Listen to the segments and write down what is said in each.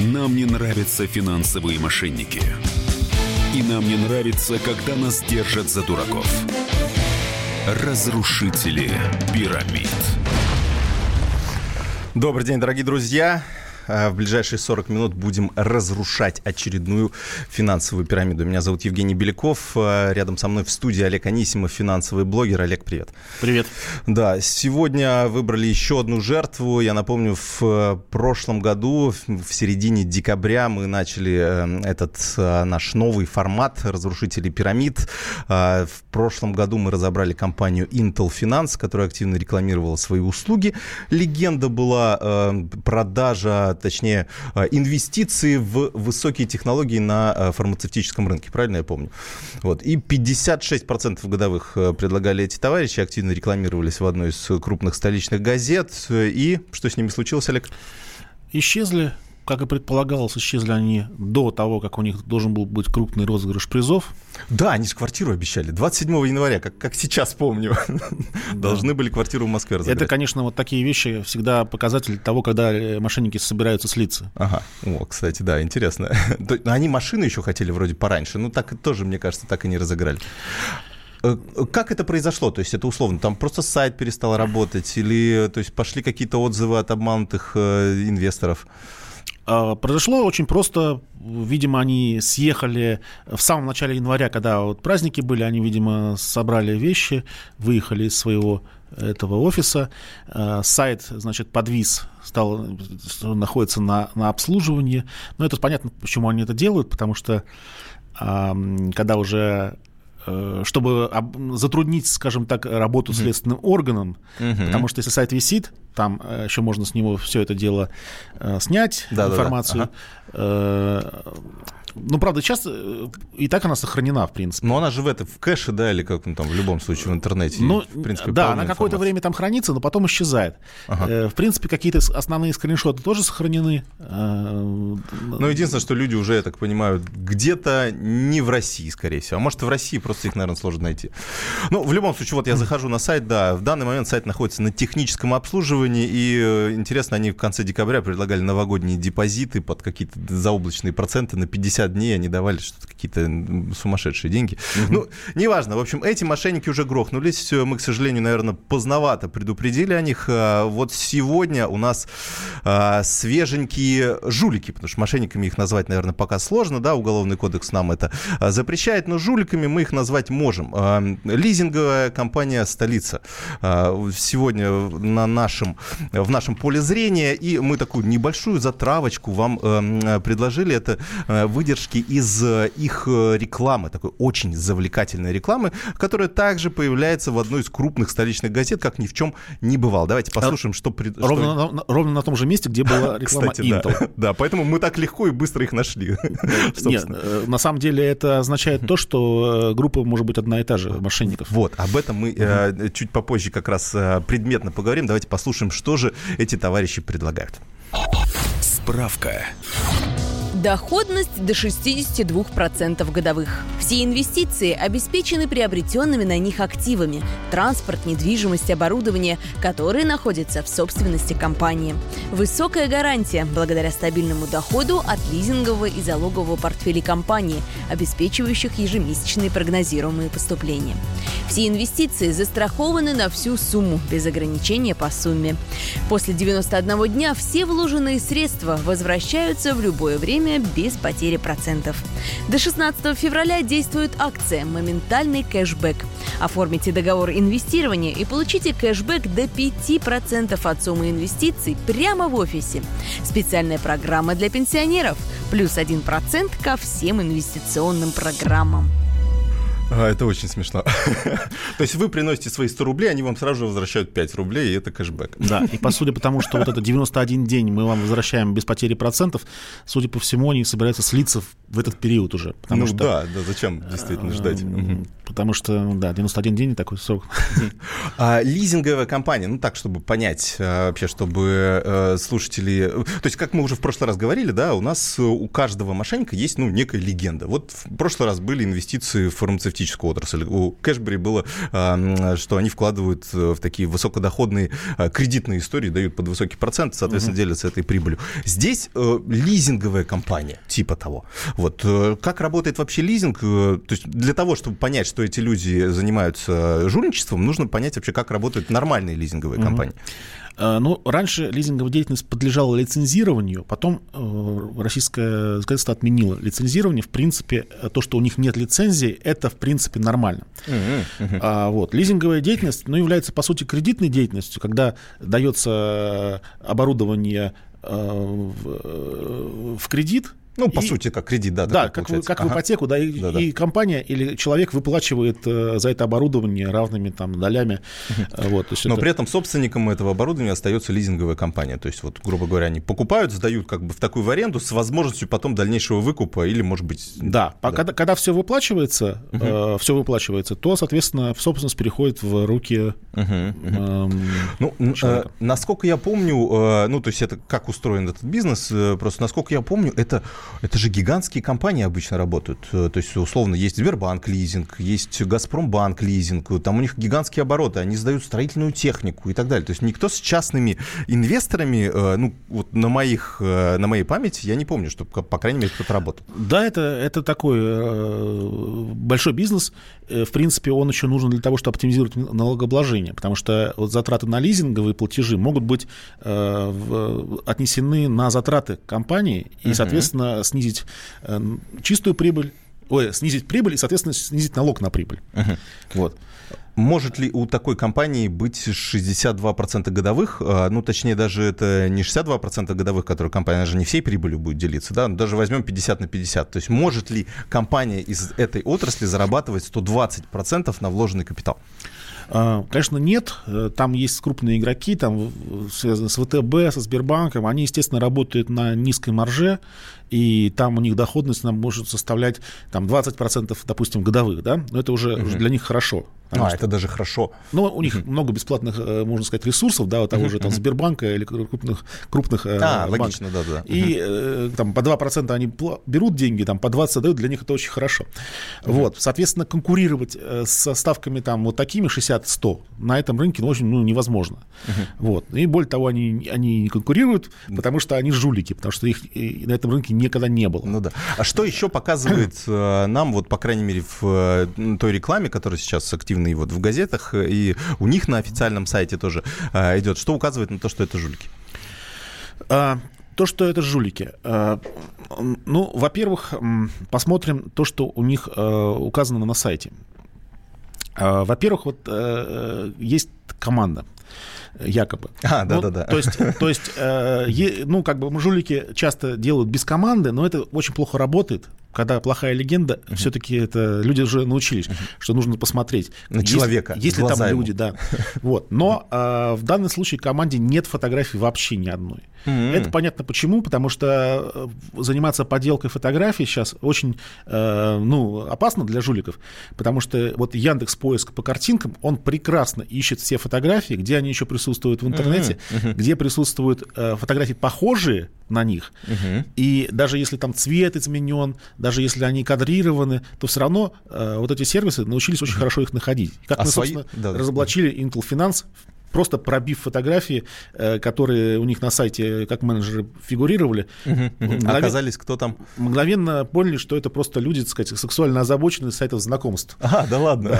Нам не нравятся финансовые мошенники. И нам не нравится, когда нас держат за дураков. Разрушители пирамид. Добрый день, дорогие друзья. А, в ближайшие 40 минут будем разрушать очередную финансовую пирамиду. Меня зовут Евгений Беляков. А, рядом со мной в студии Олег Анисимов, финансовый блогер. Олег, привет. Привет. Да, сегодня выбрали еще одну жертву. Я напомню, в э, прошлом году, в середине декабря, мы начали э, этот э, наш новый формат разрушителей пирамид. А, в прошлом году мы разобрали компанию Intel Finance, которая активно рекламировала свои услуги. Легенда была продажа точнее, э, инвестиции в высокие технологии на э, фармацевтическом рынке, правильно я помню? Вот. И 56% годовых э, предлагали эти товарищи, активно рекламировались в одной из крупных столичных газет. И что с ними случилось, Олег? Исчезли как и предполагалось, исчезли они до того, как у них должен был быть крупный розыгрыш призов. Да, они же квартиру обещали. 27 января, как, как сейчас помню, должны были квартиру в Москве разыграть. Это, конечно, вот такие вещи всегда показатель того, когда э, мошенники собираются слиться. Ага, о, кстати, да, интересно. Они машины еще хотели вроде пораньше, но так тоже, мне кажется, так и не разыграли. Э, как это произошло? То есть это условно, там просто сайт перестал работать или то есть пошли какие-то отзывы от обманутых э, инвесторов? А, произошло очень просто. Видимо, они съехали в самом начале января, когда вот праздники были, они, видимо, собрали вещи, выехали из своего этого офиса. А, сайт, значит, подвис, стал находится на, на обслуживании. Но это понятно, почему они это делают, потому что когда уже Э, чтобы затруднить, скажем так, работу следственным органам, угу. потому что если сайт висит, там э, еще можно с него все это дело э, снять, да, информацию. Да, да. Ага. Ну, правда, часто э, и так она сохранена, в принципе. Но она же в это в кэше, да, или как он там в любом случае в интернете. Ну, в принципе, да, она какое-то время там хранится, но потом исчезает. Ага. Э, в принципе, какие-то основные скриншоты тоже сохранены. Э, ну, единственное, что люди уже, я так понимаю, где-то не в России, скорее всего. А может, в России, просто их, наверное, сложно найти. Ну, в любом случае, вот я захожу на сайт, да, в данный момент сайт находится на техническом обслуживании, и интересно, они в конце декабря предлагали новогодние депозиты под какие-то заоблачные проценты на 50 50 дней они давали что-то какие-то сумасшедшие деньги. Угу. Ну, неважно. В общем, эти мошенники уже грохнулись. Мы, к сожалению, наверное, поздновато предупредили о них. А, вот сегодня у нас а, свеженькие жулики, потому что мошенниками их назвать, наверное, пока сложно, да, Уголовный кодекс нам это а, запрещает, но жуликами мы их назвать можем. Лизинговая компания «Столица» сегодня на нашем, в нашем поле зрения, и мы такую небольшую затравочку вам предложили. Это выделить выдержки из э, их э, рекламы, такой очень завлекательной рекламы, которая также появляется в одной из крупных столичных газет, как ни в чем не бывало. Давайте послушаем, что... Ровно, что... На, ровно на том же месте, где была реклама Кстати, Intel. Да, да, поэтому мы так легко и быстро их нашли. Нет, э, на самом деле это означает то, что группа может быть одна и та же мошенников. Вот, об этом мы угу. чуть попозже как раз предметно поговорим. Давайте послушаем, что же эти товарищи предлагают. Справка. Доходность до 62% годовых. Все инвестиции обеспечены приобретенными на них активами – транспорт, недвижимость, оборудование, которые находятся в собственности компании. Высокая гарантия благодаря стабильному доходу от лизингового и залогового портфелей компании, обеспечивающих ежемесячные прогнозируемые поступления. Все инвестиции застрахованы на всю сумму, без ограничения по сумме. После 91 дня все вложенные средства возвращаются в любое время время без потери процентов. До 16 февраля действует акция «Моментальный кэшбэк». Оформите договор инвестирования и получите кэшбэк до 5% от суммы инвестиций прямо в офисе. Специальная программа для пенсионеров. Плюс 1% ко всем инвестиционным программам. А, это очень смешно. То есть вы приносите свои 100 рублей, они вам сразу же возвращают 5 рублей, и это кэшбэк. Да, и по сути, потому что вот это 91 день мы вам возвращаем без потери процентов, судя по всему, они собираются слиться в этот период уже. Потому ну что, да, да, зачем действительно ждать? Потому что, да, 91 день такой срок. А, лизинговая компания, ну так, чтобы понять а, вообще, чтобы э, слушатели... То есть, как мы уже в прошлый раз говорили, да, у нас у каждого мошенника есть, ну, некая легенда. Вот в прошлый раз были инвестиции в фармацевтическую фармацевтическую отрасль. У Кэшбери было, а, что они вкладывают в такие высокодоходные кредитные истории, дают под высокий процент, соответственно, угу. делятся этой прибылью. Здесь лизинговая компания, типа того. Вот как работает вообще лизинг? То есть для того, чтобы понять, что эти люди занимаются жульничеством, нужно понять вообще, как работают нормальные лизинговые угу. компании. Э, ну, раньше лизинговая деятельность подлежала лицензированию, потом э, российское законодательство отменило лицензирование. В принципе, то, что у них нет лицензии, это, в принципе, нормально. Uh-huh. А, вот. Лизинговая деятельность ну, является, по сути, кредитной деятельностью, когда дается оборудование э, в, в кредит, ну, по и, сути, как кредит, да. Да, как, в, как ага. в ипотеку, да, и, да, да. и компания или человек выплачивает э, за это оборудование равными там долями. Угу. Вот, Но это... при этом собственником этого оборудования остается лизинговая компания. То есть, вот, грубо говоря, они покупают, сдают как бы в такую в аренду с возможностью потом дальнейшего выкупа или, может быть... Да, да. Когда, когда все выплачивается, угу. э, все выплачивается, то, соответственно, собственность переходит в руки угу. э, Ну, э, насколько я помню, э, ну, то есть это как устроен этот бизнес, э, просто насколько я помню, это это же гигантские компании обычно работают. Э, то есть, условно, есть Сбербанк лизинг, есть Газпромбанк лизинг, там у них гигантские обороты, они сдают строительную технику и так далее. То есть никто с частными инвесторами, э, ну, вот на, моих, э, на моей памяти, я не помню, что, по крайней мере, кто-то работал. Да, это, это такой большой бизнес. В принципе, он еще нужен для того, чтобы оптимизировать налогообложение, потому что вот затраты на лизинговые платежи могут быть отнесены на затраты компании, и, соответственно, снизить э, чистую прибыль, ой, снизить прибыль и, соответственно, снизить налог на прибыль. Uh-huh. Вот. Может ли у такой компании быть 62% годовых? А, ну, точнее, даже это не 62% годовых, которые компания, она же не всей прибылью будет делиться, да? Даже возьмем 50 на 50. То есть может ли компания из этой отрасли зарабатывать 120% на вложенный капитал? Конечно, нет. Э, там есть крупные игроки, там связаны с ВТБ, со Сбербанком. Они, естественно, работают на низкой марже, и там у них доходность нам может составлять там, 20%, допустим, годовых, да, но это уже, угу. уже для них хорошо. А, что, это даже хорошо. Но у них угу. много бесплатных, э, можно сказать, ресурсов, да, того же там Сбербанка или крупных, крупных э, а, банков. логично, да, да. И угу. там по 2% они берут деньги, там по 20 дают, для них это очень хорошо. Угу. Вот, соответственно, конкурировать со ставками там вот такими 60-100 на этом рынке ну, очень ну, невозможно. Угу. Вот. И более того, они, они не конкурируют, потому что они жулики, потому что их на этом рынке никогда не было. Ну да. А что еще показывает э, нам, вот, по крайней мере, в э, той рекламе, которая сейчас активно и вот в газетах, и у них на официальном сайте тоже э, идет, что указывает на то, что это жулики? А, то, что это жулики. Ну, во-первых, посмотрим то, что у них указано на сайте. Во-первых, вот есть команда якобы. А, да, ну, да, да. То есть, то есть э, ну, как бы жулики часто делают без команды, но это очень плохо работает, когда плохая легенда, uh-huh. все-таки это люди уже научились, uh-huh. что нужно посмотреть на есть, человека, если там ему. люди, да. Вот. Но э, в данном случае команде нет фотографий вообще ни одной. Uh-huh. Это понятно почему, потому что э, заниматься подделкой фотографий сейчас очень э, ну, опасно для жуликов, потому что вот Яндекс поиск по картинкам, он прекрасно ищет все фотографии, где они еще присутствуют в интернете. Uh-huh. где присутствуют э, фотографии похожие на них, uh-huh. и даже если там цвет изменен, даже если они кадрированы, то все равно э, вот эти сервисы научились очень хорошо их находить. Как а мы, свои... собственно, да, разоблачили Intel Finance просто пробив фотографии, э, которые у них на сайте как менеджеры фигурировали. Мгновенно, Оказались кто там? Мгновенно поняли, что это просто люди, так сказать, сексуально озабоченные с сайтов знакомств. А, да ладно.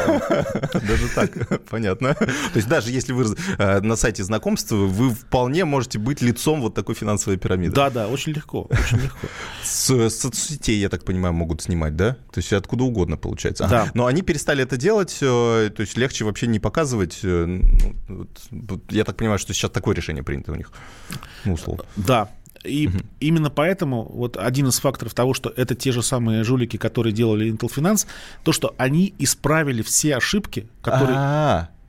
Даже так, понятно. То есть даже если вы э, на сайте знакомств, вы вполне можете быть лицом вот такой финансовой пирамиды. Да, да, очень легко, очень легко. С соцсетей, я так понимаю, могут снимать, да? То есть откуда угодно получается. Да. Но они перестали это делать, э, то есть легче вообще не показывать ну, я так понимаю, что сейчас такое решение принято у них, ну, условно. Да, и угу. именно поэтому вот один из факторов того, что это те же самые жулики, которые делали Intel Finance, то, что они исправили все ошибки, которые... А-а-а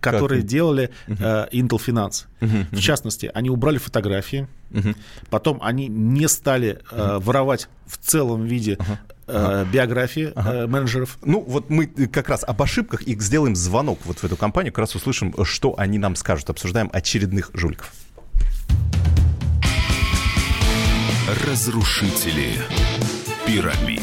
которые как? делали uh Intel Finance. Uh-huh, В частности, они убрали фотографии, uh потом они не стали uh воровать в целом виде uh ага. биографии ага. менеджеров. Ну, вот мы как раз об ошибках и сделаем звонок вот в эту компанию, как раз услышим, что они нам скажут. Обсуждаем очередных жуликов. Разрушители пирамид.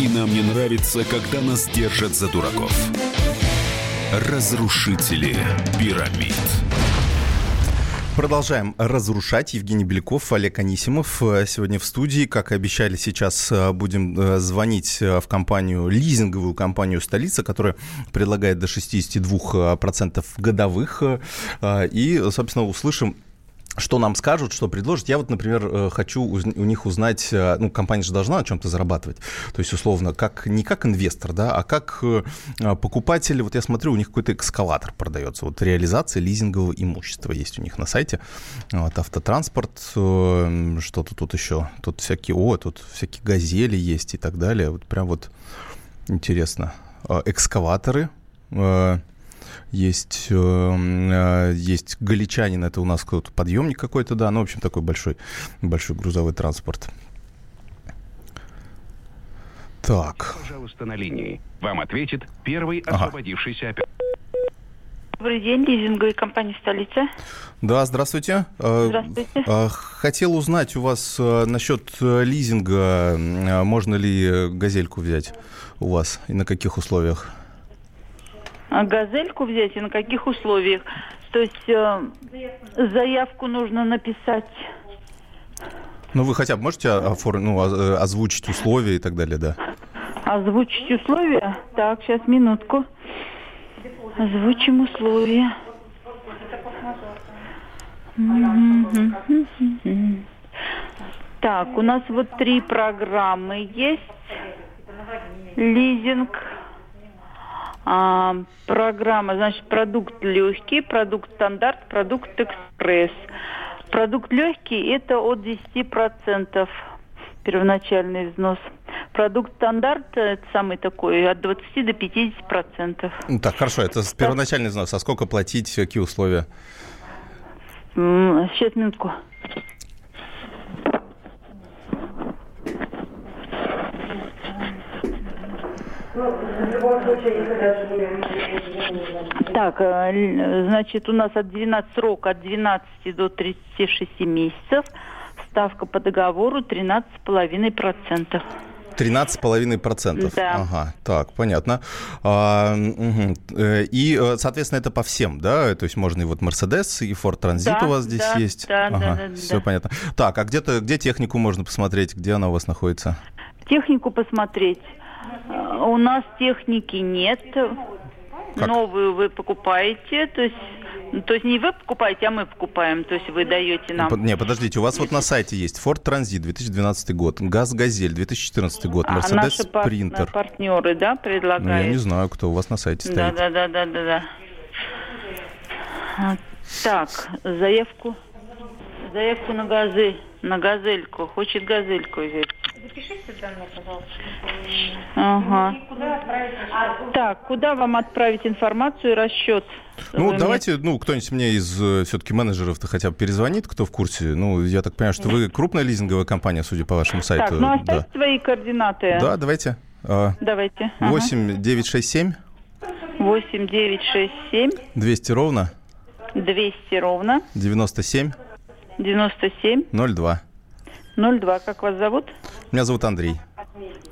И нам не нравится, когда нас держат за дураков. Разрушители пирамид. Продолжаем разрушать. Евгений Беляков, Олег Анисимов э, сегодня в студии. Как и обещали, сейчас э, будем э, звонить в компанию, лизинговую компанию «Столица», которая предлагает до 62% годовых. И, собственно, услышим что нам скажут, что предложат. Я вот, например, э, хочу у них узнать, э, ну, компания же должна на чем-то зарабатывать. То есть, условно, как, не как инвестор, да, а как э, покупатель. Вот я смотрю, у них какой-то эскалатор продается. Вот реализация лизингового имущества есть у них на сайте. Вот, автотранспорт, что-то тут еще. Тут всякие, о, тут всякие газели есть и так далее. Вот прям вот интересно. Экскаваторы, есть, э, э, есть галичанин, это у нас кто-то подъемник какой-то, да, ну, в общем, такой большой, большой грузовой транспорт. Так. Пожалуйста, на линии. Вам ответит первый освободившийся оператор. Добрый день, лизинговая компания «Столица». Да, здравствуйте. Э, здравствуйте. Хотел узнать у вас насчет лизинга. Можно ли газельку взять у вас и на каких условиях? Газельку взять и на каких условиях. То есть э, заявку нужно написать. Ну, вы хотя бы можете оформ... ну, э, озвучить условия и так далее, да? Озвучить условия? Так, сейчас, минутку. Озвучим условия. Так, у нас вот три программы есть. Лизинг, а, программа, значит, продукт легкий, продукт стандарт, продукт экспресс. Продукт легкий – это от 10% первоначальный взнос. Продукт стандарт – это самый такой, от 20 до 50%. Ну, так, хорошо, это первоначальный взнос. А сколько платить, какие условия? Сейчас, минутку. Так, э, значит, у нас от 12 срок от 12 до 36 месяцев. Ставка по договору 13,5%. 13,5%. Да. Ага, так, понятно. А, угу. И, э, соответственно, это по всем, да? То есть можно и вот Mercedes, и Ford Transit да, у вас здесь да, есть? Да, ага, да, да. Все да. понятно. Так, а где-то, где технику можно посмотреть? Где она у вас находится? Технику посмотреть. У нас техники нет. Как? Новую вы покупаете, то есть то есть не вы покупаете, а мы покупаем, то есть вы даете нам. Не, подождите, у вас вот на сайте есть Ford Transit 2012 год, Газ Газель 2014 год, Mercedes а наши Sprinter. партнеры, да, предлагают? Ну, я не знаю, кто у вас на сайте стоит. Да, да, да, да, да, да. А, так, заявку, заявку на газель, на газельку. Хочет газельку взять. Запишите данные, пожалуйста. Ага. Куда так, куда вам отправить информацию и расчет? Ну, вы давайте, мне... ну, кто-нибудь мне из э, все-таки менеджеров-то хотя бы перезвонит, кто в курсе. Ну, я так понимаю, что вы крупная лизинговая компания, судя по вашему сайту. Так, ну, оставьте да. свои координаты. Да, давайте. А, давайте. 8 967 8 967 200 ровно 200 ровно 97 97 02 02. Как вас зовут? Меня зовут Андрей.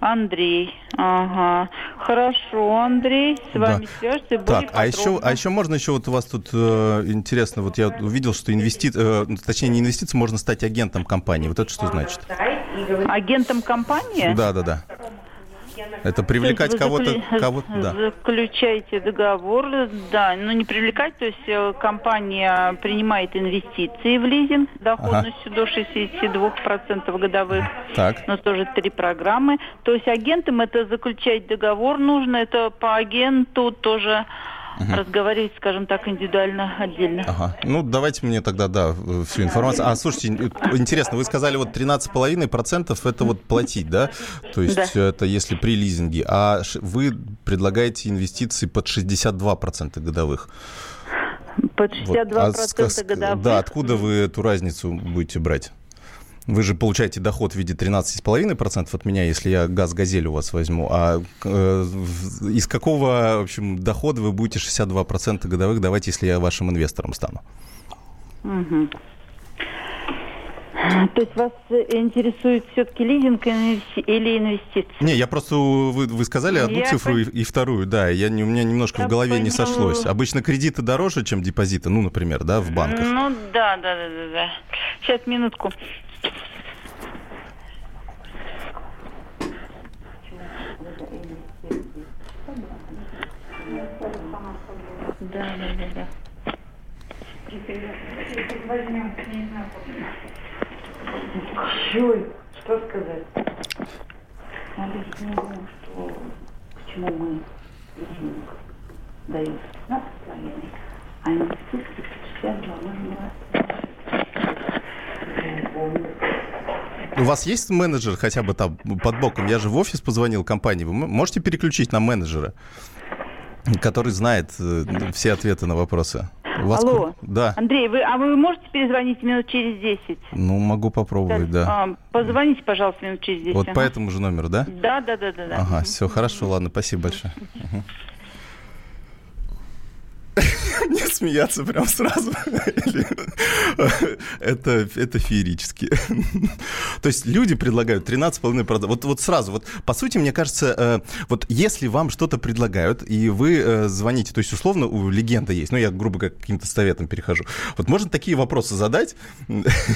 Андрей. Ага. Хорошо, Андрей. С вами да. свяжется Так, а еще, а еще можно еще вот у вас тут э, интересно, вот я увидел, что инвести... Э, точнее не инвестиции, можно стать агентом компании. Вот это что значит? Агентом компании? Да, да, да. Это привлекать кого-то, кого да. Заключаете договор, да, но не привлекать, то есть э, компания принимает инвестиции в лизинг доходностью ага. до 62% годовых. Так. Но тоже три программы. То есть агентам это заключать договор нужно, это по агенту тоже угу. разговаривать, скажем так, индивидуально, отдельно. Ага. Ну, давайте мне тогда, да, всю информацию. А, слушайте, интересно, вы сказали, вот 13,5% это вот платить, да? То есть да. это если при лизинге. А вы предлагаете инвестиции под 62% годовых. Под 62% вот. а, годовых? Да, откуда вы эту разницу будете брать? Вы же получаете доход в виде 13,5% от меня, если я газ «Газель» у вас возьму. А э, из какого, в общем, дохода вы будете 62% годовых давать, если я вашим инвестором стану? Угу. То есть вас интересует все-таки лизинг или инвестиции? Не, я просто вы, вы сказали одну я цифру и, и вторую, да, я у меня немножко я в голове понял. не сошлось. Обычно кредиты дороже, чем депозиты, ну, например, да, в банках. Ну да, да, да, да, да. Сейчас минутку. Да, да, да, да. Чё, что сказать? Объясню, что почему мы лизинг даем 15,5, а инвестиции 62 у вас есть менеджер хотя бы там под боком? Я же в офис позвонил компании. Вы можете переключить на менеджера, который знает э, все ответы на вопросы? вас... Алло. Да. Андрей, вы, а вы можете перезвонить минут через 10? Ну, могу попробовать, да. А, позвоните, пожалуйста, минут через 10. Вот ага. по этому же номеру, да? Да, да, да, да. Ага, все, хорошо, ладно, спасибо большое. Не смеяться прям сразу. это, это феерически. То есть люди предлагают 13,5%. Вот, вот сразу, вот по сути, мне кажется, э, вот если вам что-то предлагают, и вы э, звоните, то есть условно у легенда есть, ну я грубо говоря каким-то советом перехожу, вот можно такие вопросы задать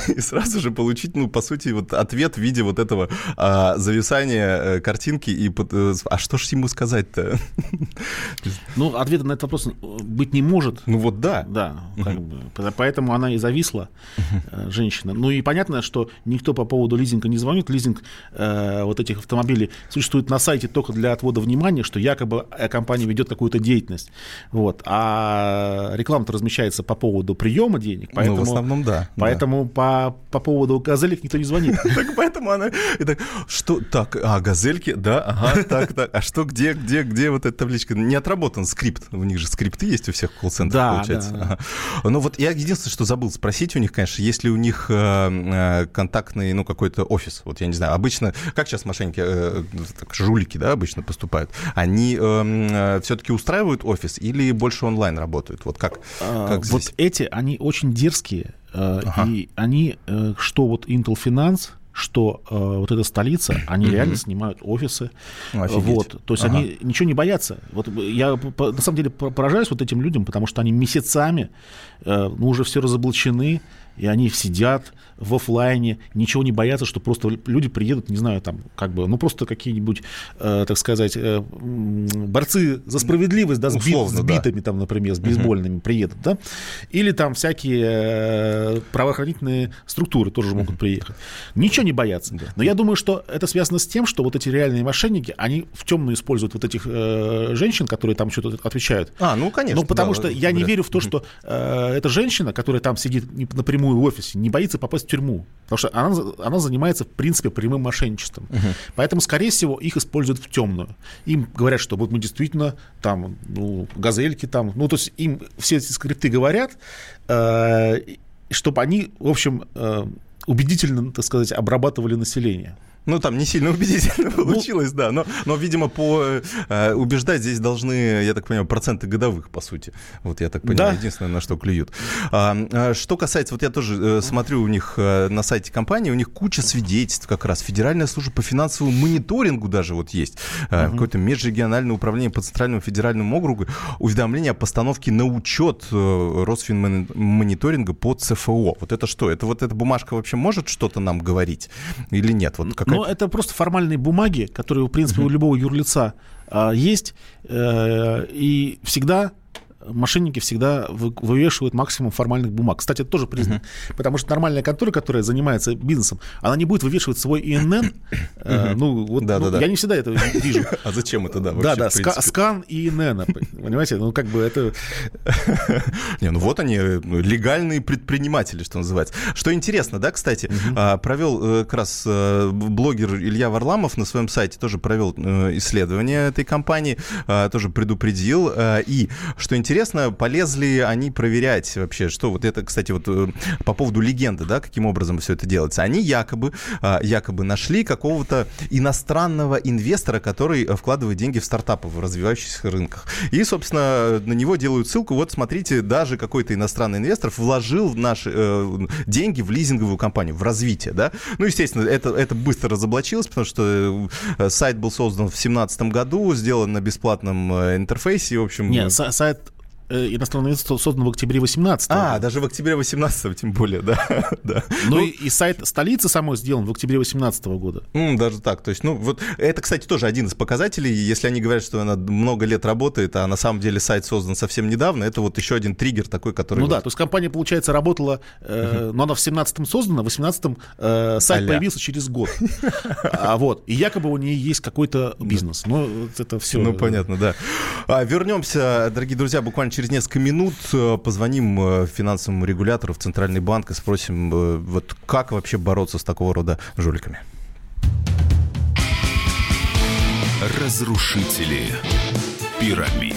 и сразу же получить, ну по сути, вот ответ в виде вот этого а, зависания э, картинки и а что ж ему сказать-то? ну ответа на этот вопрос быть не может. Ну вот да. Да, как бы, поэтому она и зависла, э, женщина. Ну и понятно, что никто по поводу лизинга не звонит. Лизинг э, вот этих автомобилей существует на сайте только для отвода внимания, что якобы э, компания ведет какую-то деятельность. Вот. А реклама-то размещается по поводу приема денег. Поэтому, ну, в основном, да. Поэтому да. По, по поводу газелек никто не звонит. Так поэтому она... Что? Так, а, газельки, да, ага, так, так. А что, где, где, где вот эта табличка? Не отработан скрипт. У них же скрипты есть у всех колл-центрах, да, получается. Да, да. Ну вот я единственное, что забыл спросить у них, конечно, есть ли у них э, э, контактный, ну, какой-то офис. Вот я не знаю, обычно, как сейчас мошенники, э, так, жулики, да, обычно поступают, они все-таки устраивают офис или больше онлайн работают? Вот как, а, как здесь? Вот эти, они очень дерзкие, ага. и они, что вот Intel Finance, что э, вот эта столица, они реально снимают офисы. Офигеть. Вот, то есть ага. они ничего не боятся. Вот я на самом деле поражаюсь вот этим людям, потому что они месяцами э, ну, уже все разоблачены, и они сидят в офлайне, ничего не боятся, что просто люди приедут, не знаю, там, как бы, ну, просто какие-нибудь, э, так сказать, э, борцы за справедливость, да, с, Условно, с битами, да. там, например, с бейсбольными uh-huh. приедут, да, или там всякие э, правоохранительные структуры тоже uh-huh. могут приехать. Ничего не боятся. Да. Но я думаю, что это связано с тем, что вот эти реальные мошенники, они в темную используют вот этих э, женщин, которые там что-то отвечают. А, ну, конечно. Ну, потому да, что я не верю в то, что э, эта женщина, которая там сидит напрямую в офисе, не боится попасть в тюрьму. Потому что она, она занимается, в принципе, прямым мошенничеством. Угу. Поэтому, скорее всего, их используют в темную. Им говорят, что вот мы действительно там, ну, газельки там, ну, то есть им все эти скрипты говорят, э, чтобы они, в общем, э, убедительно, так сказать, обрабатывали население. Ну, там не сильно убедительно ну, получилось, да. Но, но видимо, по э, убеждать здесь должны, я так понимаю, проценты годовых, по сути. Вот я так понимаю, да. единственное, на что клюют. А, а, что касается, вот я тоже э, смотрю у них э, на сайте компании, у них куча свидетельств как раз. Федеральная служба по финансовому мониторингу даже вот есть. Э, угу. Какое-то межрегиональное управление по Центральному федеральному округу. Уведомление о постановке на учет э, Росфинмониторинга по ЦФО. Вот это что? Это вот эта бумажка вообще может что-то нам говорить или нет? Вот какая но это просто формальные бумаги, которые, в принципе, у любого юрлица а, есть, э, и всегда мошенники всегда вывешивают максимум формальных бумаг. Кстати, это тоже признак. Uh-huh. Потому что нормальная контора, которая занимается бизнесом, она не будет вывешивать свой ИНН. Uh-huh. Ну, вот да, ну, да, я не всегда это вижу. А зачем это, да? Да, да, скан ИНН, понимаете? Ну, как бы это... Не, ну вот они, ну, легальные предприниматели, что называется. Что интересно, да, кстати, uh-huh. провел э, как раз э, блогер Илья Варламов на своем сайте тоже провел э, исследование этой компании, тоже предупредил. И, что интересно, полезли они проверять вообще, что вот это, кстати, вот по поводу легенды, да, каким образом все это делается. Они якобы, якобы нашли какого-то иностранного инвестора, который вкладывает деньги в стартапы в развивающихся рынках. И, собственно, на него делают ссылку. Вот смотрите, даже какой-то иностранный инвестор вложил наши э, деньги в лизинговую компанию, в развитие, да. Ну, естественно, это, это быстро разоблачилось, потому что э, сайт был создан в 2017 году, сделан на бесплатном э, интерфейсе, в общем... Нет, сайт Э, иностранный инвестор создан в октябре 18 А, даже в октябре 18 тем более, да. да. Ну, ну и, и сайт столицы самой сделан в октябре 18 года. Mm, даже так. То есть, ну, вот это, кстати, тоже один из показателей. Если они говорят, что она много лет работает, а на самом деле сайт создан совсем недавно, это вот еще один триггер такой, который... Ну вот... да, то есть компания, получается, работала, э, но она в 17-м создана, в 18-м э, сайт а появился через год. А вот, и якобы у нее есть какой-то бизнес. Но это все... Ну, понятно, да. А, вернемся, дорогие друзья, буквально через несколько минут э, позвоним э, финансовому регулятору в Центральный банк и спросим, э, вот как вообще бороться с такого рода жуликами. Разрушители пирамид.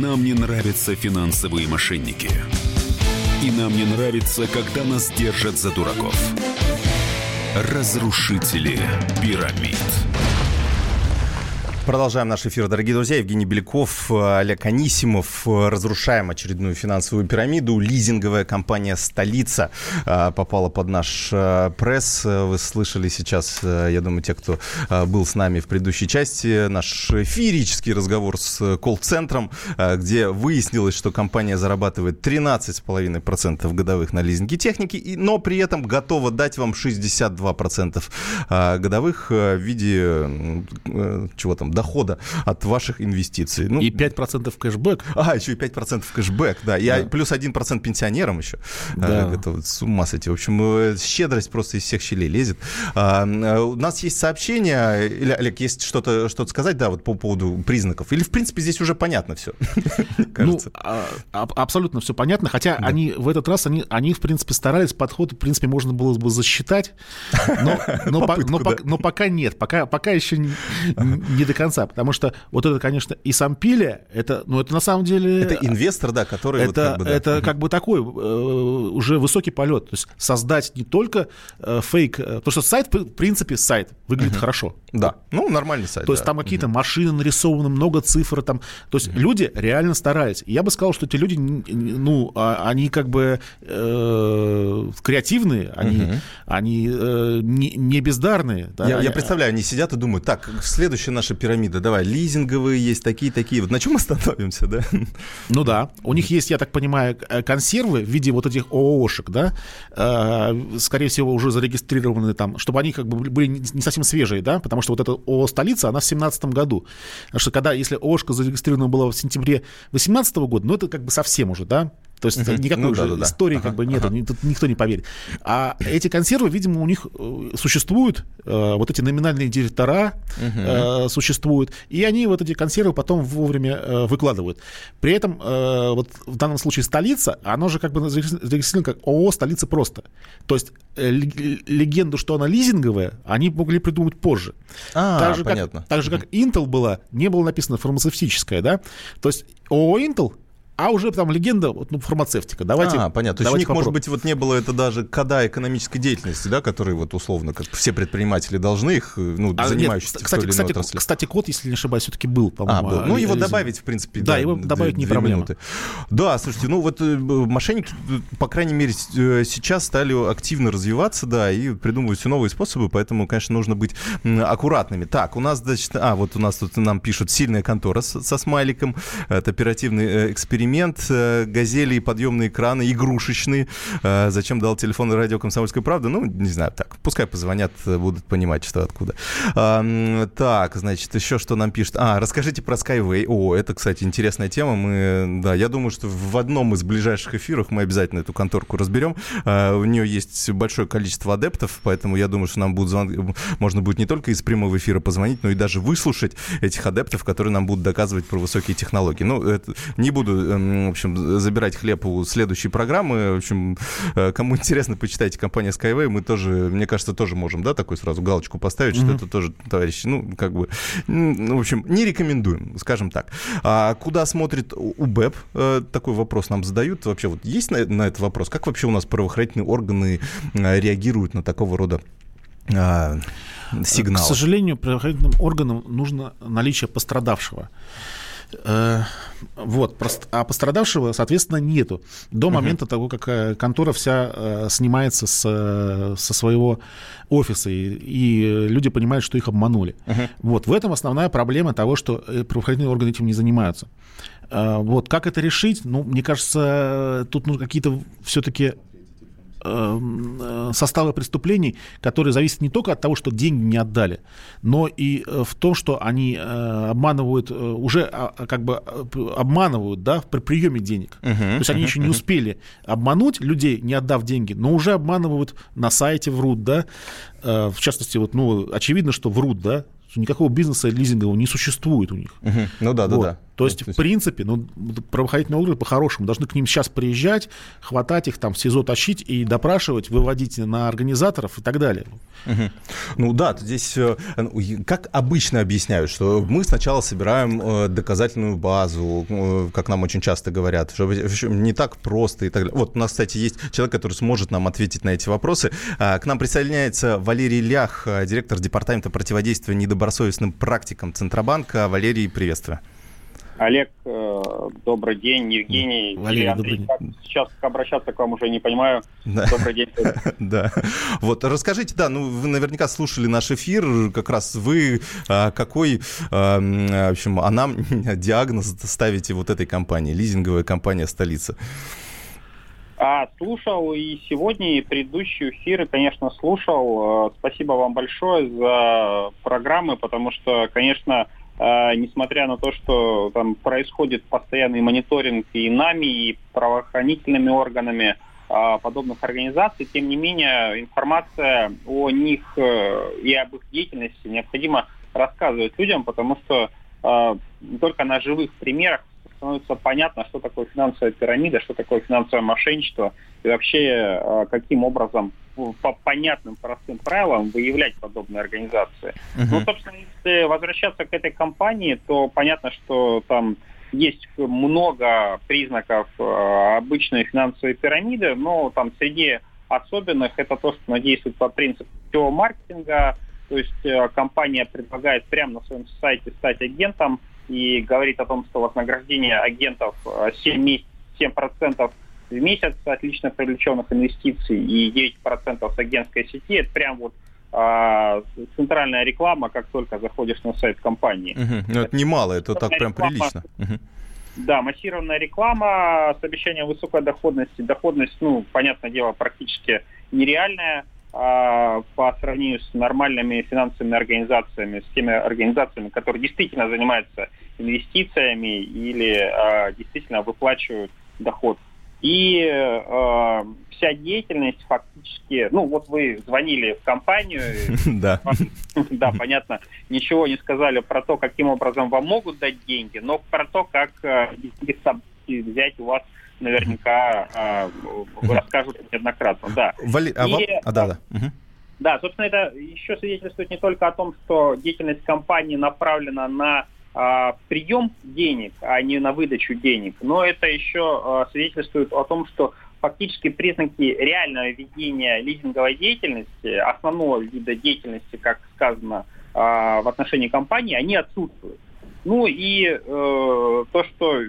Нам не нравятся финансовые мошенники. И нам не нравится, когда нас держат за дураков. Разрушители пирамид. Продолжаем наш эфир, дорогие друзья. Евгений Беляков, Олег Анисимов. Разрушаем очередную финансовую пирамиду. Лизинговая компания «Столица» а, попала под наш пресс. Вы слышали сейчас, я думаю, те, кто был с нами в предыдущей части, наш феерический разговор с колл-центром, где выяснилось, что компания зарабатывает 13,5% годовых на лизинге техники, но при этом готова дать вам 62% годовых в виде чего там, дохода от ваших инвестиций. Ну, и 5% кэшбэк. А, еще и 5% кэшбэк, да. И да. плюс 1% пенсионерам еще. Да. А, это вот с ума сойти. В общем, э, щедрость просто из всех щелей лезет. А, э, у нас есть сообщение. Или, Олег, есть что-то что сказать, да, вот по поводу признаков? Или, в принципе, здесь уже понятно все? Ну, а, абсолютно все понятно. Хотя они в этот раз, они, в принципе, старались, подход, в принципе, можно было бы засчитать. Но, да. пока нет. Пока, еще не, до конца, потому что вот это, конечно, и сам Пиля, это, ну, это на самом деле... Это инвестор, да, который... Это, вот как бы, да. это как бы такой э, уже высокий полет, то есть создать не только э, фейк, э, потому что сайт, в принципе, сайт выглядит uh-huh. хорошо. Да, ну, нормальный сайт. То есть там какие-то uh-huh. машины нарисованы, много цифр там, то есть uh-huh. люди реально старались. я бы сказал, что эти люди, ну, а, они как бы э, креативные, они, uh-huh. они э, не, не бездарные. Да? Я, я представляю, они сидят и думают, так, следующая наша пирамида, давай, лизинговые есть, такие-такие. Вот на чем мы становимся, да? Ну да. У них есть, я так понимаю, э, консервы в виде вот этих ООшек, да, э, скорее всего, уже зарегистрированы там, чтобы они как бы были не совсем свежие, да, потому что вот эта ООО «Столица», она в 17 году. Потому что когда, если ООшка зарегистрирована была в сентябре 18 года, ну это как бы совсем уже, да, то есть uh-huh. никакой ну, уже да, да, истории ага, как бы нет, ага. тут никто не поверит. А эти консервы, видимо, у них э, существуют, э, вот эти номинальные директора uh-huh. э, существуют, и они вот эти консервы потом вовремя э, выкладывают. При этом э, вот в данном случае столица, оно же как бы зарегистрировано как ООО «Столица просто». То есть э, легенду, что она лизинговая, они могли придумать позже. А, так же, понятно. Как, так же, как Intel была, не было написано фармацевтическая, да? То есть ООО Intel А уже там легенда, вот, ну, фармацевтика. Давайте, а, понятно. То есть у них, может быть, вот не было это даже кода экономической деятельности, да, которые вот условно, как все предприниматели должны их, ну, а, занимающиеся нет, кстати, кстати, отрасли. кстати, код, если не ошибаюсь, все-таки был, по-моему. А, был. Ну, его добавить, в принципе, да. Да, его добавить не проблема. Минуты. Да, слушайте, ну вот э, мошенники, по крайней мере, э, сейчас стали активно развиваться, да, и придумывают все новые способы, поэтому, конечно, нужно быть аккуратными. Так, у нас, значит, а, вот у нас тут нам пишут сильная контора со смайликом, это оперативный э, эксперимент, газели и подъемные краны игрушечные. Зачем дал телефон радио «Комсомольская правда»? Ну, не знаю, так, пускай позвонят, будут понимать, что откуда. Так, значит, еще что нам пишут. А, расскажите про Skyway. О, это, кстати, интересная тема. Мы, да, я думаю, что в одном из ближайших эфиров мы обязательно эту конторку разберем. У нее есть большое количество адептов, поэтому я думаю, что нам будут звон... можно будет не только из прямого эфира позвонить, но и даже выслушать этих адептов, которые нам будут доказывать про высокие технологии. Ну, это... не буду, в общем, забирать хлеб у следующей программы. В общем, э, кому интересно, почитайте компания Skyway. Мы тоже, мне кажется, тоже можем, да, такой сразу галочку поставить, mm-hmm. что это тоже, товарищи, ну, как бы, ну, в общем, не рекомендуем, скажем так. А куда смотрит УБЭП? Э, такой вопрос нам задают. Вообще, вот есть на, на этот вопрос? Как вообще у нас правоохранительные органы э, реагируют на такого рода а, сигнал. К сожалению, правоохранительным органам нужно наличие пострадавшего. Э, вот, а пострадавшего, соответственно, нету. До момента того, как э, контора вся э, снимается с, со своего офиса, и, и люди понимают, что их обманули. Вот, в этом основная проблема того, что правоохранительные органы этим не занимаются. Вот, как это решить? Ну, мне кажется, тут ну, какие-то все-таки составы преступлений, которые зависят не только от того, что деньги не отдали, но и э, в том, что они э, обманывают, уже а, а, как бы обманывают, да, при приеме денег. Uh-huh, То есть они uh-huh, еще не успели обмануть людей, не отдав деньги, но уже обманывают на сайте, врут, да. В частности, вот, ну, очевидно, что врут, да, никакого бизнеса лизингового не существует у них. Угу. Ну да, да, вот. да. То есть, в принципе, ну, правоохранительные органы по-хорошему должны к ним сейчас приезжать, хватать их, там, в СИЗО тащить и допрашивать, выводить на организаторов и так далее. Угу. Ну да, здесь э, ну, как обычно объясняют, что мы сначала собираем э, доказательную базу, э, как нам очень часто говорят, что не так просто и так далее. Вот у нас, кстати, есть человек, который сможет нам ответить на эти вопросы. А, к нам присоединяется Валерий Лях, директор департамента противодействия недобросовестным практикам Центробанка. Валерий, приветствую. Олег, э, добрый день. Евгений, Валерий, Илья, добрый день. Сейчас как обращаться к вам уже не понимаю. Да. Добрый день. Да. Вот, расскажите, да, ну, вы наверняка слушали наш эфир, как раз вы а, какой, а, в общем, а нам диагноз ставите вот этой компании, лизинговая компания «Столица»? А, слушал и сегодня, и предыдущие эфиры, конечно, слушал. Э, спасибо вам большое за программы, потому что, конечно, несмотря на то, что там происходит постоянный мониторинг и нами, и правоохранительными органами а, подобных организаций, тем не менее информация о них э, и об их деятельности необходимо рассказывать людям, потому что а, только на живых примерах становится понятно, что такое финансовая пирамида, что такое финансовое мошенничество и вообще каким образом по понятным, простым правилам выявлять подобные организации. Uh-huh. Ну, собственно, если возвращаться к этой компании, то понятно, что там есть много признаков э, обычной финансовой пирамиды, но там среди особенных это то, что она действует по принципу маркетинга, то есть э, компания предлагает прямо на своем сайте стать агентом и говорит о том, что вознаграждение агентов 7, 7% в месяц от лично привлеченных инвестиций и 9% с агентской сети. Это прям вот а, центральная реклама, как только заходишь на сайт компании. Угу. Ну, это немало, это так прям реклама, прилично. Угу. Да, массированная реклама с обещанием высокой доходности. Доходность, ну, понятное дело, практически нереальная по сравнению с нормальными финансовыми организациями, с теми организациями, которые действительно занимаются инвестициями или а, действительно выплачивают доход и э, вся деятельность фактически, ну вот вы звонили в компанию, да. да, понятно, ничего не сказали про то, каким образом вам могут дать деньги, но про то, как э, взять у вас наверняка э, расскажут неоднократно, да. Вали... А, и, а, да, да. Угу. Да, собственно, это еще свидетельствует не только о том, что деятельность компании направлена на а, прием денег, а не на выдачу денег. Но это еще а, свидетельствует о том, что фактически признаки реального ведения лизинговой деятельности, основного вида деятельности, как сказано а, в отношении компании, они отсутствуют. Ну и э, то, что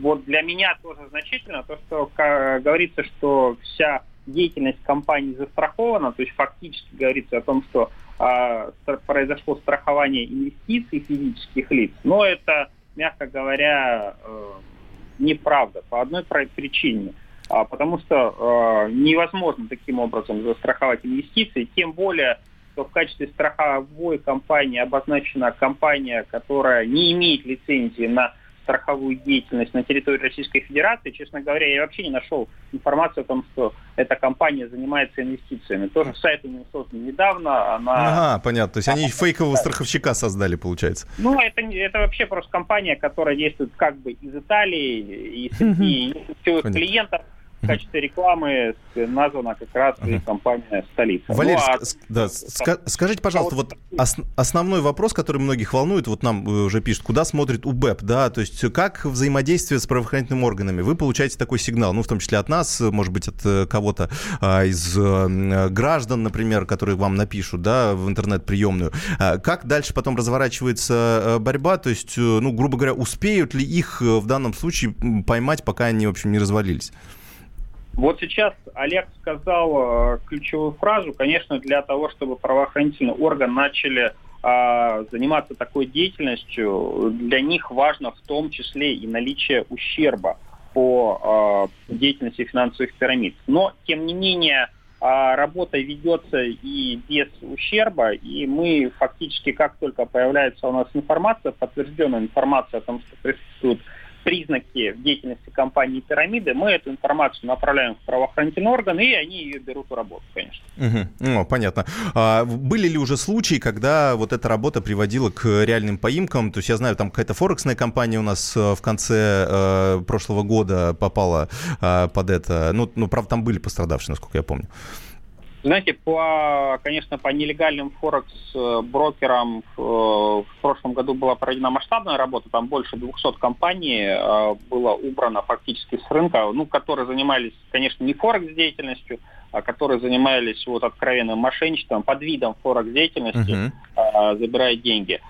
вот для меня тоже значительно, то, что говорится, что вся деятельность компании застрахована, то есть фактически говорится о том, что а, произошло страхование инвестиций физических лиц, но это, мягко говоря, э, неправда по одной причине. А, потому что э, невозможно таким образом застраховать инвестиции, тем более, что в качестве страховой компании обозначена компания, которая не имеет лицензии на страховую деятельность на территории Российской Федерации. Честно говоря, я вообще не нашел информацию о том, что эта компания занимается инвестициями. Тоже сайт у него создан недавно. Она... Ага, понятно. То есть они фейкового страховщика создали, получается. Ну, это, это вообще просто компания, которая действует как бы из Италии, из, и из клиентов в качестве рекламы названа как раз и компания «Столица». Валерий, ну, а... да, ска- скажите, пожалуйста, вот ос- основной вопрос, который многих волнует, вот нам э, уже пишут, куда смотрит УБЭП, да, то есть как взаимодействие с правоохранительными органами? Вы получаете такой сигнал, ну, в том числе от нас, может быть, от э, кого-то а, из а, граждан, например, которые вам напишут, да, в интернет-приемную. А, как дальше потом разворачивается борьба, то есть, ну, грубо говоря, успеют ли их в данном случае поймать, пока они, в общем, не развалились? Вот сейчас Олег сказал э, ключевую фразу, конечно, для того, чтобы правоохранительный орган начали э, заниматься такой деятельностью, для них важно в том числе и наличие ущерба по э, деятельности финансовых пирамид. Но, тем не менее, э, работа ведется и без ущерба, и мы фактически, как только появляется у нас информация, подтвержденная информация о том, что присутствует признаки в деятельности компании «Пирамиды», мы эту информацию направляем в правоохранительные органы, и они ее берут в работу, конечно. Угу. Ну, понятно. А были ли уже случаи, когда вот эта работа приводила к реальным поимкам? То есть я знаю, там какая-то форексная компания у нас э, в конце э, прошлого года попала э, под это. Ну, ну, правда, там были пострадавшие, насколько я помню. Знаете, по, конечно, по нелегальным форекс-брокерам э, в прошлом году была проведена масштабная работа, там больше 200 компаний э, было убрано фактически с рынка, ну, которые занимались, конечно, не форекс-деятельностью, а которые занимались вот откровенным мошенничеством под видом форекс-деятельности, uh-huh. забирая деньги.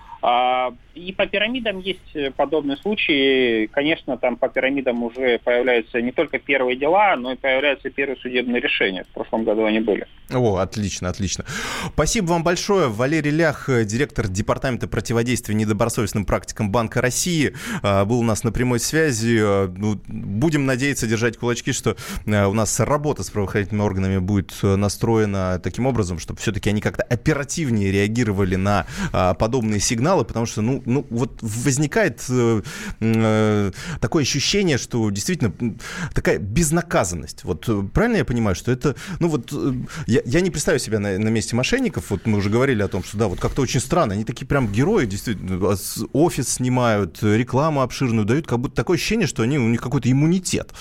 А, и по пирамидам есть подобные случаи. Конечно, там по пирамидам уже появляются не только первые дела, но и появляются первые судебные решения. В прошлом году они были. О, отлично, отлично. Спасибо вам большое. Валерий Лях, директор Департамента противодействия недобросовестным практикам Банка России, а, был у нас на прямой связи. А, ну, будем надеяться, держать кулачки, что у нас работа с правоохранительными органами будет настроена таким образом, чтобы все-таки они как-то оперативнее реагировали на подобные сигналы сигналы, потому что, ну, ну вот возникает э, э, такое ощущение, что действительно такая безнаказанность. Вот э, правильно я понимаю, что это, ну вот, э, я, я не представляю себя на, на месте мошенников, вот мы уже говорили о том, что да, вот как-то очень странно, они такие прям герои, действительно, офис снимают, рекламу обширную дают, как будто такое ощущение, что они, у них какой-то иммунитет.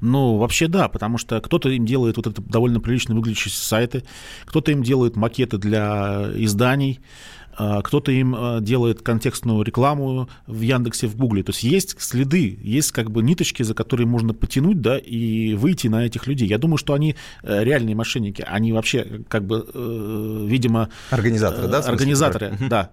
Ну, вообще да, потому что кто-то им делает вот это довольно прилично выглядящие сайты, кто-то им делает макеты для изданий, а, кто-то им а, делает контекстную рекламу в Яндексе, в Гугле. То есть есть следы, есть как бы ниточки, за которые можно потянуть, да, и выйти на этих людей. Я думаю, что они э, реальные мошенники, они вообще как бы, э, видимо... Организаторы, да? Организаторы, да.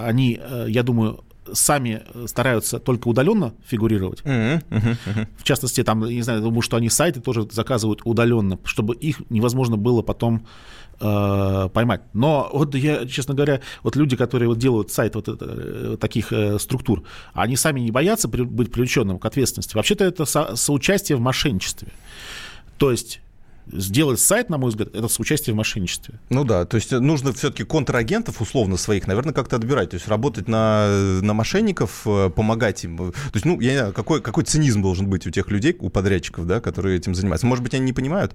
Они, э, я думаю, сами стараются только удаленно фигурировать. Uh-huh, uh-huh. В частности, там, не знаю, думаю, что они сайты тоже заказывают удаленно, чтобы их невозможно было потом э, поймать. Но вот я, честно говоря, вот люди, которые вот делают сайт вот это, э, таких э, структур, они сами не боятся при, быть привлеченным к ответственности. Вообще-то это со, соучастие в мошенничестве. То есть сделать сайт, на мой взгляд, это соучастие в мошенничестве. Ну да, то есть нужно все-таки контрагентов, условно, своих, наверное, как-то отбирать. То есть работать на, на мошенников, э, помогать им. То есть, ну, я не знаю, какой, какой цинизм должен быть у тех людей, у подрядчиков, да, которые этим занимаются. Может быть, они не понимают?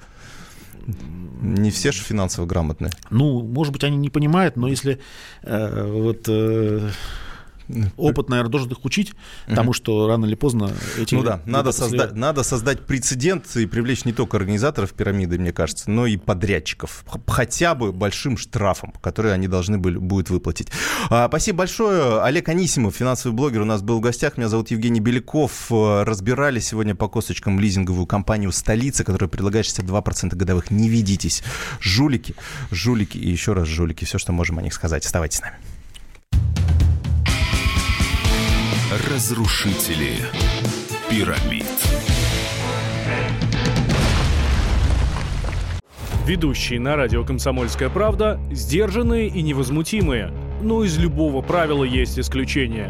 Не все же финансово грамотные. Ну, может быть, они не понимают, но если э, вот... Э, опыт, наверное, должен их учить, потому что рано или поздно эти... Ну да, надо, созда- надо создать прецедент и привлечь не только организаторов пирамиды, мне кажется, но и подрядчиков. Хотя бы большим штрафом, который они должны были, будут выплатить. А, спасибо большое. Олег Анисимов, финансовый блогер, у нас был в гостях. Меня зовут Евгений Беляков. Разбирали сегодня по косточкам лизинговую компанию «Столица», которая предлагает 62% годовых. Не ведитесь. Жулики, жулики и еще раз жулики. Все, что можем о них сказать. Оставайтесь с нами. Разрушители пирамид. Ведущие на радио «Комсомольская правда» сдержанные и невозмутимые. Но из любого правила есть исключение.